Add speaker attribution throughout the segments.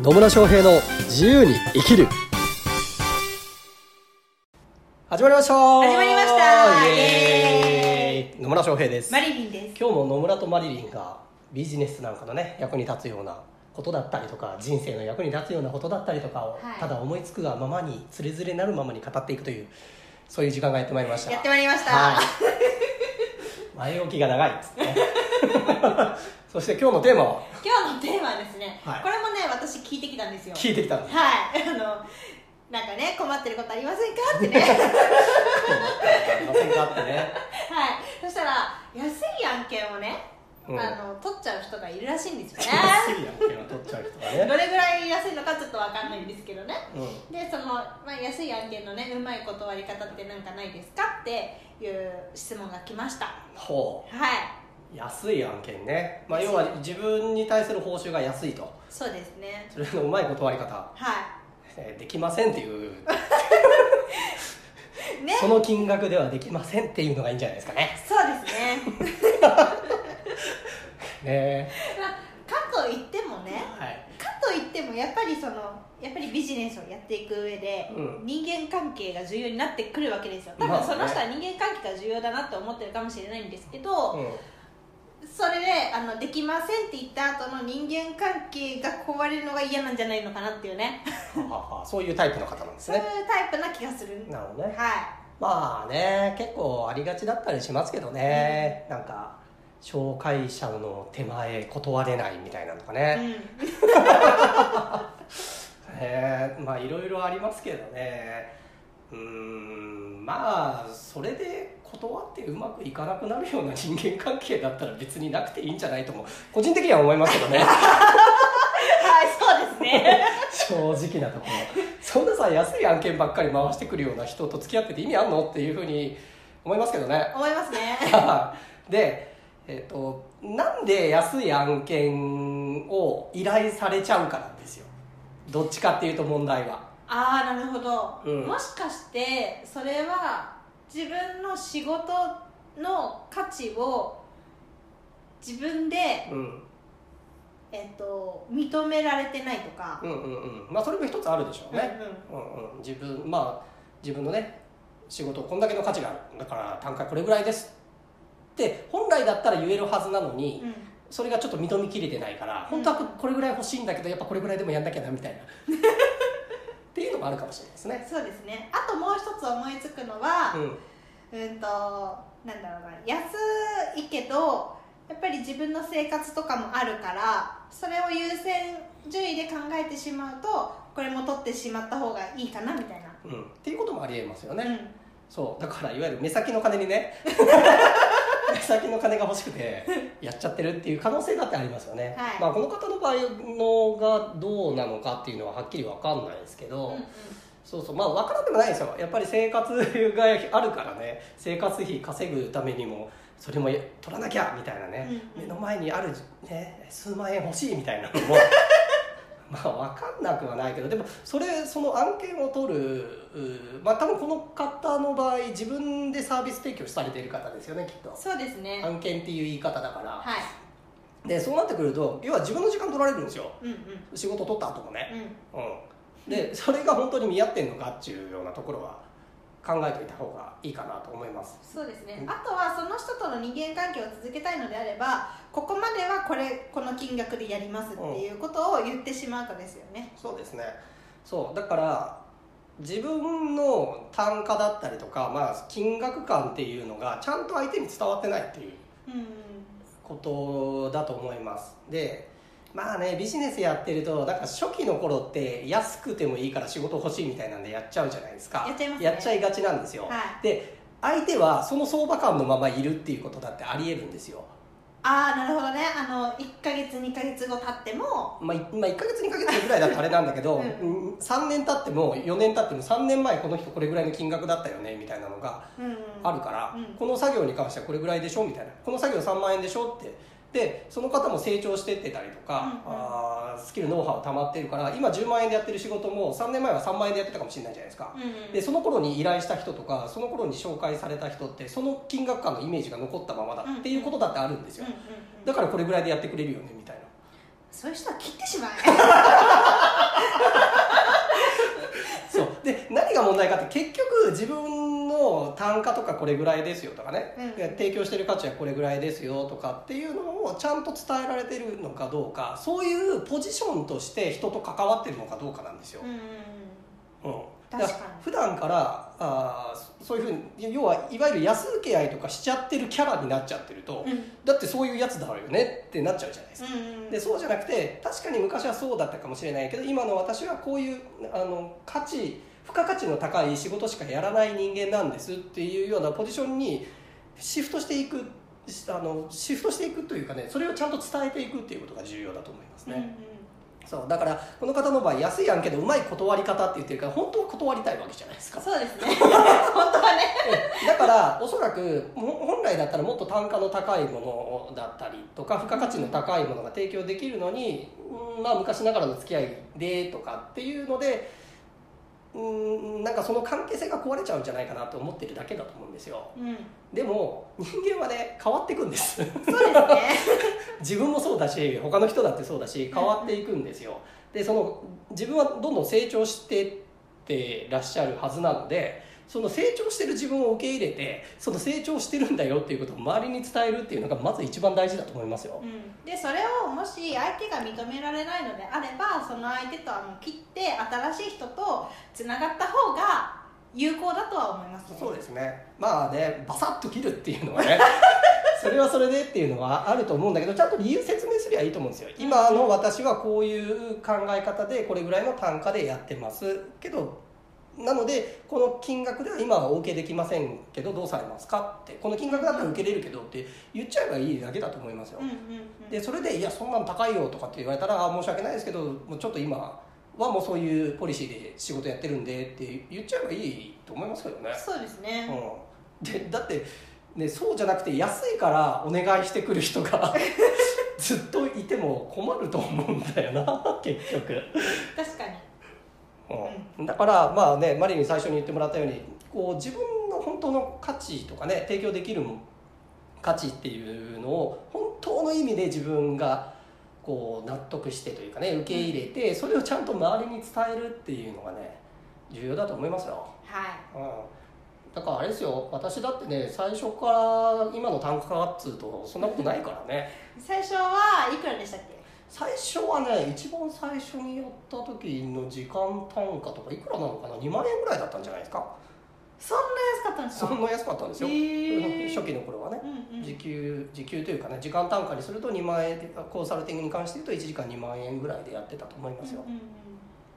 Speaker 1: 野村翔平の自由に生きる。始まりました。
Speaker 2: 始まりました。
Speaker 1: イエーイ。野村翔平です。
Speaker 2: マリリンです。
Speaker 1: 今日も野村とマリリンがビジネスなんかのね役に立つようなことだったりとか人生の役に立つようなことだったりとかを、
Speaker 2: はい。
Speaker 1: ただ思いつくがままにつれづれなるままに語っていくというそういう時間がやってまいりました。
Speaker 2: やってまいりました。
Speaker 1: はい。前置きが長いっつってね そして今日のテーマは？
Speaker 2: 今日のテーマはですね、
Speaker 1: はい。
Speaker 2: これもね私聞いてきたんですよ。
Speaker 1: 聞いてきたんです
Speaker 2: はい。あのなんかね困ってることありませんか？ってね。はい
Speaker 1: ありませんか？ってね。
Speaker 2: そしたら安い案件をね、
Speaker 1: うん。
Speaker 2: あの取っちゃう人がいるらしいんですよね。
Speaker 1: 安いやんけは取っちゃう人がね。
Speaker 2: どれぐらい安いのかちょっとわかんないんですけどね。
Speaker 1: うん。
Speaker 2: でその、まあ、安い案件のねうまい断り方って何かないですか？っていう質問が来ました。
Speaker 1: ほ
Speaker 2: はい。う
Speaker 1: 安い案件ね、まあ、要は自分に対する報酬が安いと。
Speaker 2: そうですね。
Speaker 1: それのうまい断り方、
Speaker 2: は
Speaker 1: えーできませんっていう。
Speaker 2: い ね。
Speaker 1: その金額ではできませんっていうのがいいんじゃないですかね。
Speaker 2: そうですね。
Speaker 1: ね。
Speaker 2: まあ、かといってもね
Speaker 1: はい。
Speaker 2: かといってもやっぱりそのやっぱりビジネスをやっていく上で、
Speaker 1: うん。
Speaker 2: 人間関係が重要になってくるわけですよ。多
Speaker 1: まあね。
Speaker 2: 分その人は人間関係が重要だなって思ってるかもしれないんですけど、
Speaker 1: うん
Speaker 2: それであのできませんって言った後の人間関係が壊れるのが嫌なんじゃないのかなっていうね。
Speaker 1: そういうタイプの方なんです
Speaker 2: そういう
Speaker 1: ね
Speaker 2: タイプな気がする。
Speaker 1: なるほどね。
Speaker 2: は
Speaker 1: まあね結構ありがちだったりしますけどね、なんか紹介者の手前断れないみたいなのとか
Speaker 2: い、
Speaker 1: ね、
Speaker 2: うん。
Speaker 1: えー。まあいろいろありますけどね。うーんまあそれで断ってうまくいかなくなるような人間関係だったら別になくていいんじゃないとも個人的には思いますけどね。
Speaker 2: はいそうですね。
Speaker 1: 正直なところ。そんなさ安い案件ばっかり回してくるような人と付き合ってて意味あんのっていうふうに思いますけどね。
Speaker 2: 思いますね。
Speaker 1: で、えっとなんで安い案件を依頼されちゃうかなんですよ。どっちかっていうと問題は。
Speaker 2: ああなるほど、
Speaker 1: うん。
Speaker 2: もしかしてそれは自分の仕事の価値を自分で、
Speaker 1: うん。
Speaker 2: えっと認められてないとか、
Speaker 1: うんうんうん。まあそれも一つあるでしょうね、
Speaker 2: う
Speaker 1: うん。うん、自分まあ自分のね仕事こんだけの価値があるだから単価これぐらいですって本来だったら言えるはずなのに、
Speaker 2: んうん。
Speaker 1: それがちょっと認めきれてないから本当はこれぐらい欲しいんだけどやっぱこれぐらいでもやんなきゃなみたいな のもあるかもしれないですね。
Speaker 2: そうですね。あともう一つ思いつくのは
Speaker 1: うん。
Speaker 2: うんとなんだろうな。安いけどやっぱり自分の生活とかもあるからそれを優先順位で考えてしまうとこれも取ってしまった方がいいかなみたいな、
Speaker 1: うん、っていうこともありえますよね、
Speaker 2: うん。
Speaker 1: そう。だからいわゆる目先の金にね 目先の金が欲しくて やっちゃってるっていう可能性だってありますよね、
Speaker 2: はい。
Speaker 1: まあ、この方の場合のがどうなのかっていうのははっきり分かんないですけど、
Speaker 2: うんうん。
Speaker 1: そうそう。まあ分からなくもないですよ。やっぱり生活があるからね生活費稼ぐためにもそれも取らなきゃみたいなね、
Speaker 2: うんうん。
Speaker 1: 目の前にある、ね、数万円欲しいみたいなのも まあ分かんなくはないけどでもそれその案件を取るうまあ多分この方の場合自分でサービス提供されている方ですよねきっと。
Speaker 2: そうですね。
Speaker 1: 案件っていう言い方だから。
Speaker 2: はい。
Speaker 1: でそうなってくると要は自分の時間取られるんですよ。
Speaker 2: うんうん。
Speaker 1: 仕事取った後もね。
Speaker 2: うん。
Speaker 1: うん、でそれが本当に見合ってんのかっていうようなところは考えておいた方がいいかなと思います。
Speaker 2: そうですね。
Speaker 1: うん。
Speaker 2: あとはその人との人間関係を続けたいのであればここまではこれこの金額でやりますっていうことを言ってしまうかですよね。
Speaker 1: そうですね。そう。だから自分の単価だったりとか、まあ、金額感っていうのがちゃんと相手に伝わってないっていう
Speaker 2: うん。
Speaker 1: ことだと思います。でまあねビジネスやってるとなんか初期の頃って安くてもいいから仕事欲しいみたいなんでやっちゃうじゃないですか。
Speaker 2: やっちゃいますね。
Speaker 1: やっちゃいがちなんですよ、
Speaker 2: はい。
Speaker 1: で相手はその相場感のままいるっていうことだってありえるんですよ。
Speaker 2: ああなるほどね。あの1か月2か月後経っても。
Speaker 1: まあ、いまあ、1か月2か月ぐらいだとあれなんだけど、
Speaker 2: うん。
Speaker 1: うん3年経っても4年経っても3年前この人これぐらいの金額だったよねみたいなのが
Speaker 2: うん
Speaker 1: あるから、
Speaker 2: うん。
Speaker 1: この作業に関してはこれぐらいでしょみたいな。この作業3万円でしょってでその方も成長してってたりとか、
Speaker 2: うんうん、
Speaker 1: あスキルノウハウ溜まってるから今10万円でやってる仕事も3年前は3万円でやってたかもしれないじゃないですか、
Speaker 2: うんうん、
Speaker 1: でその頃に依頼した人とかその頃に紹介された人ってその金額感のイメージが残ったままだっていうことだってあるんですよ、だからこれぐらいでやってくれるよねみたいな。
Speaker 2: そういう人は切ってしまえ。
Speaker 1: そう。で何が問題かって結局自分とかこれぐらいですよとかね、
Speaker 2: うん。
Speaker 1: で提供してる価値はこれぐらいですよとかっていうのをちゃんと伝えられてるのかどうか。そういうポジションとして人と関わってるのかどうかなんですよ、
Speaker 2: うんうん
Speaker 1: うん。
Speaker 2: 確か
Speaker 1: 普段からあーそういうふうに要はいわゆる安請け合いとかしちゃってるキャラになっちゃってると、
Speaker 2: うん。
Speaker 1: だってそういうやつだよねってなっちゃうじゃないですか、
Speaker 2: うんうん。
Speaker 1: でそうじゃなくて確かに昔はそうだったかもしれないけど今の私はこういうあの価値付加価値の高い仕事しかやらない人間なんですっていうようなポジションにシフトしていくあのシフトしていくというかねそれをちゃんと伝えていくっていうことが重要だと思いますね、
Speaker 2: うんうん
Speaker 1: そうだからこの方の場合安い案件でうまい断り方って言ってるから本当は断りたいわけじゃないですか。
Speaker 2: そうですね。本当はね。
Speaker 1: だからおそらくも本来だったらもっと単価の高いものだったりとか付加価値の高いものが提供できるのに、うんまあ、昔ながらの付き合いでとかっていうのでうんなんかその関係性が壊れちゃうんじゃないかなと思ってるだけだと思うんですよ。
Speaker 2: うん。
Speaker 1: でも人間はね変わっていくんです。
Speaker 2: そうですね。
Speaker 1: 自分もそうだし他の人だってそうだし変わっていくんですよ。でその自分はどんどん成長してってらっしゃるはずなのでその成長してる自分を受け入れてその成長してるんだよっていうことを周りに伝えるっていうのがまず一番大事だと思いますよ。
Speaker 2: うん、でそれをもし相手が認められないのであればその相手とはもう切って新しい人とつながった方が有効だとは思いますね。
Speaker 1: そうですね。まあねバサッと切るっていうのはね それはそれでっていうのはあると思うんだけどちゃんと理由説明すりゃいいと思うんですよ。今の私はこういう考え方でこれぐらいの単価でやってます。けどなのでこの金額では今はお受けできませんけどどうされますかってこの金額だったら受けれるけどって言っちゃえばいいだけだと思いますよ、
Speaker 2: うんうんうん。
Speaker 1: でそれで「いやそんなの高いよ」とかって言われたらあ「申し訳ないですけどもうちょっと今はもうそういうポリシーで仕事やってるんで」って言っちゃえばいいと思いますけどね。
Speaker 2: そうですね、
Speaker 1: うん、でだって、ね、そうじゃなくて安いからお願いしてくる人が ずっといても困ると思うんだよな結局、
Speaker 2: 確
Speaker 1: だからまあねマリに最初に言ってもらったようにこう自分の本当の価値とかね提供できる価値っていうのを本当の意味で自分がこう納得してというかね受け入れてそれをちゃんと周りに伝えるっていうのがね重要だと思いますよ。
Speaker 2: はい。
Speaker 1: うん。だからあれですよ私だってね最初から今の単価っつうとそんなことないからね。
Speaker 2: 最初はいくらでしたっけ？
Speaker 1: 最初はね一番最初にやった時の時間単価とかいくらなのかな？2万円ぐらいだったんじゃないですか？
Speaker 2: そんな安かったんですか？
Speaker 1: そんな安かったんですよ、
Speaker 2: へー。
Speaker 1: 初期の頃はね。
Speaker 2: うんうん。
Speaker 1: 時給時給というかね時間単価にすると2万円でコンサルティングに関して言うと1時間2万円ぐらいでやってたと思いますよ、
Speaker 2: うんうん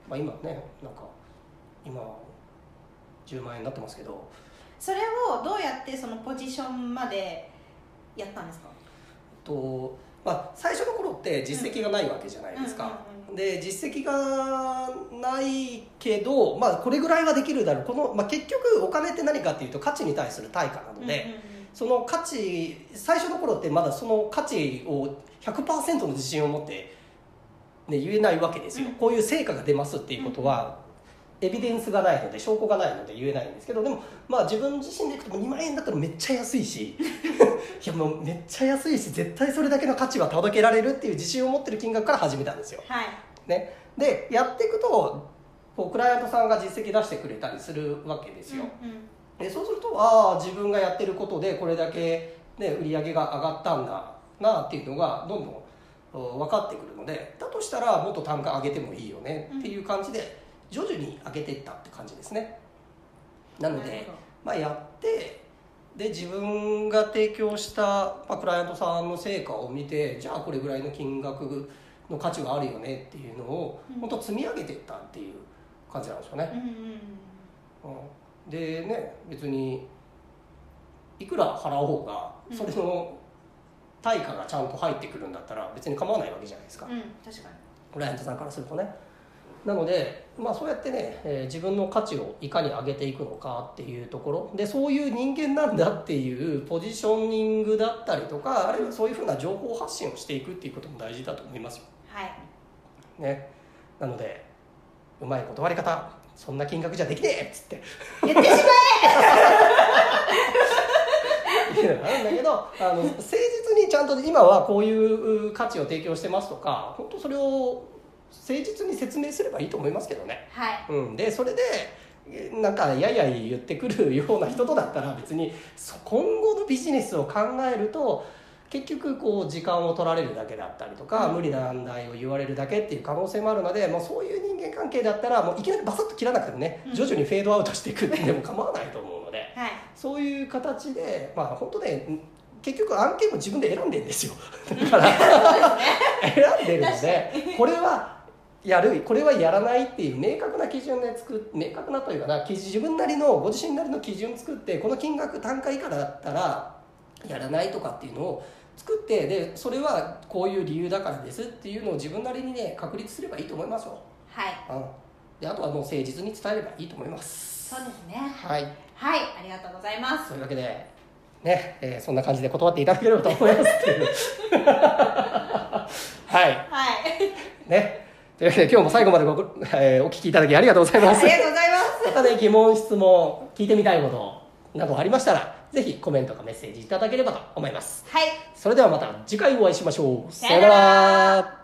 Speaker 1: まあ、今ねなんか今10万円になってますけど。
Speaker 2: それをどうやってそのポジションまでやったんですか？
Speaker 1: と、まあ、最初の頃って実績がないわけじゃないですか、で実績がないけど、まあ、これぐらいはできるだろう。この、まあ、結局お金って何かっていうと価値に対する対価なので、その価値最初の頃ってまだその価値を100%の自信を持って、ね、言えないわけですよ、
Speaker 2: うん。
Speaker 1: こういう成果が出ますっていうことは、エビデンスがないので証拠がないので言えないんですけどでもまあ自分自身でいくと2万円だったらめっちゃ安いし いやもうめっちゃ安いし絶対それだけの価値は届けられるっていう自信を持ってる金額から始めたんですよ、
Speaker 2: はい。
Speaker 1: ね、でやっていくとこうクライアントさんが実績出してくれたりするわけですよ、
Speaker 2: うんうん。
Speaker 1: でそうするとああ自分がやってることでこれだけ、ね、売り上げが上がったんだなっていうのがどんどんお分かってくるのでだとしたらもっと単価上げてもいいよねっていう感じで徐々に上げていったって感じですね。なのでまあ、やってで自分が提供した、まあ、クライアントさんの成果を見てじゃあこれぐらいの金額の価値があるよねっていうのを
Speaker 2: うん。
Speaker 1: 本当積み上げていったっていう感じなんですよね、
Speaker 2: うんうん
Speaker 1: うん。でね別にいくら払おうが
Speaker 2: うん。
Speaker 1: それの対価がちゃんと入ってくるんだったら別に構わないわけじゃないですか、
Speaker 2: うんうん確かに。
Speaker 1: クライアントさんからするとねなので、まあ、そうやってね、えー自分の価値をいかに上げていくのかっていうところ。でそういう人間なんだっていうポジショニングだったりとかあるいはそういうふうな情報発信をしていくっていうことも大事だと思いますよ。
Speaker 2: はい。
Speaker 1: ね。なのでうまい断り方そんな金額じゃできねえっつって。
Speaker 2: 言ってしま
Speaker 1: って いうのがあるんだけどあの誠実にちゃんと今はこういう価値を提供してますとか本当それを誠実に説明すればいいと思いますけどね、
Speaker 2: えはい。
Speaker 1: うん、でそれでなんかやいやい言ってくるような人とだったら別にそ今後のビジネスを考えると結局こう時間を取られるだけだったりとか、
Speaker 2: うん。
Speaker 1: 無理な難題を言われるだけっていう可能性もあるので、もうそういう人間関係だったらもういきなりバサッと切らなくてもね、
Speaker 2: うん。
Speaker 1: 徐々にフェードアウトしていくってでも構わないと思うので
Speaker 2: はい。
Speaker 1: そういう形でまあ本当ね結局案件も自分で選んでんですよ。だから 選んでるのでこれはやるこれはやらないっていう明確な基準で作っ明確なというかな基自分なりのご自身なりの基準作ってこの金額単価以下だったらやらないとかっていうのを作ってでそれはこういう理由だからですっていうのを自分なりにね確立すればいいと思いますよ、
Speaker 2: はい。
Speaker 1: うん、であとはもう誠実に伝えればいいと思います。
Speaker 2: そうですね。
Speaker 1: はい。
Speaker 2: はい。ありがとうございます。
Speaker 1: というわけでね、えーそんな感じで断っていただければと思いますっていう。はい。
Speaker 2: はい。
Speaker 1: ねというわけで今日も最後までご、えーお聞きいただきありがとうございます。
Speaker 2: ありがとうございます。
Speaker 1: またね疑問質問聞いてみたいことなどありましたらぜひコメントかメッセージいただければと思います。
Speaker 2: はい。
Speaker 1: それではまた次回お会いしましょう。
Speaker 2: さよなら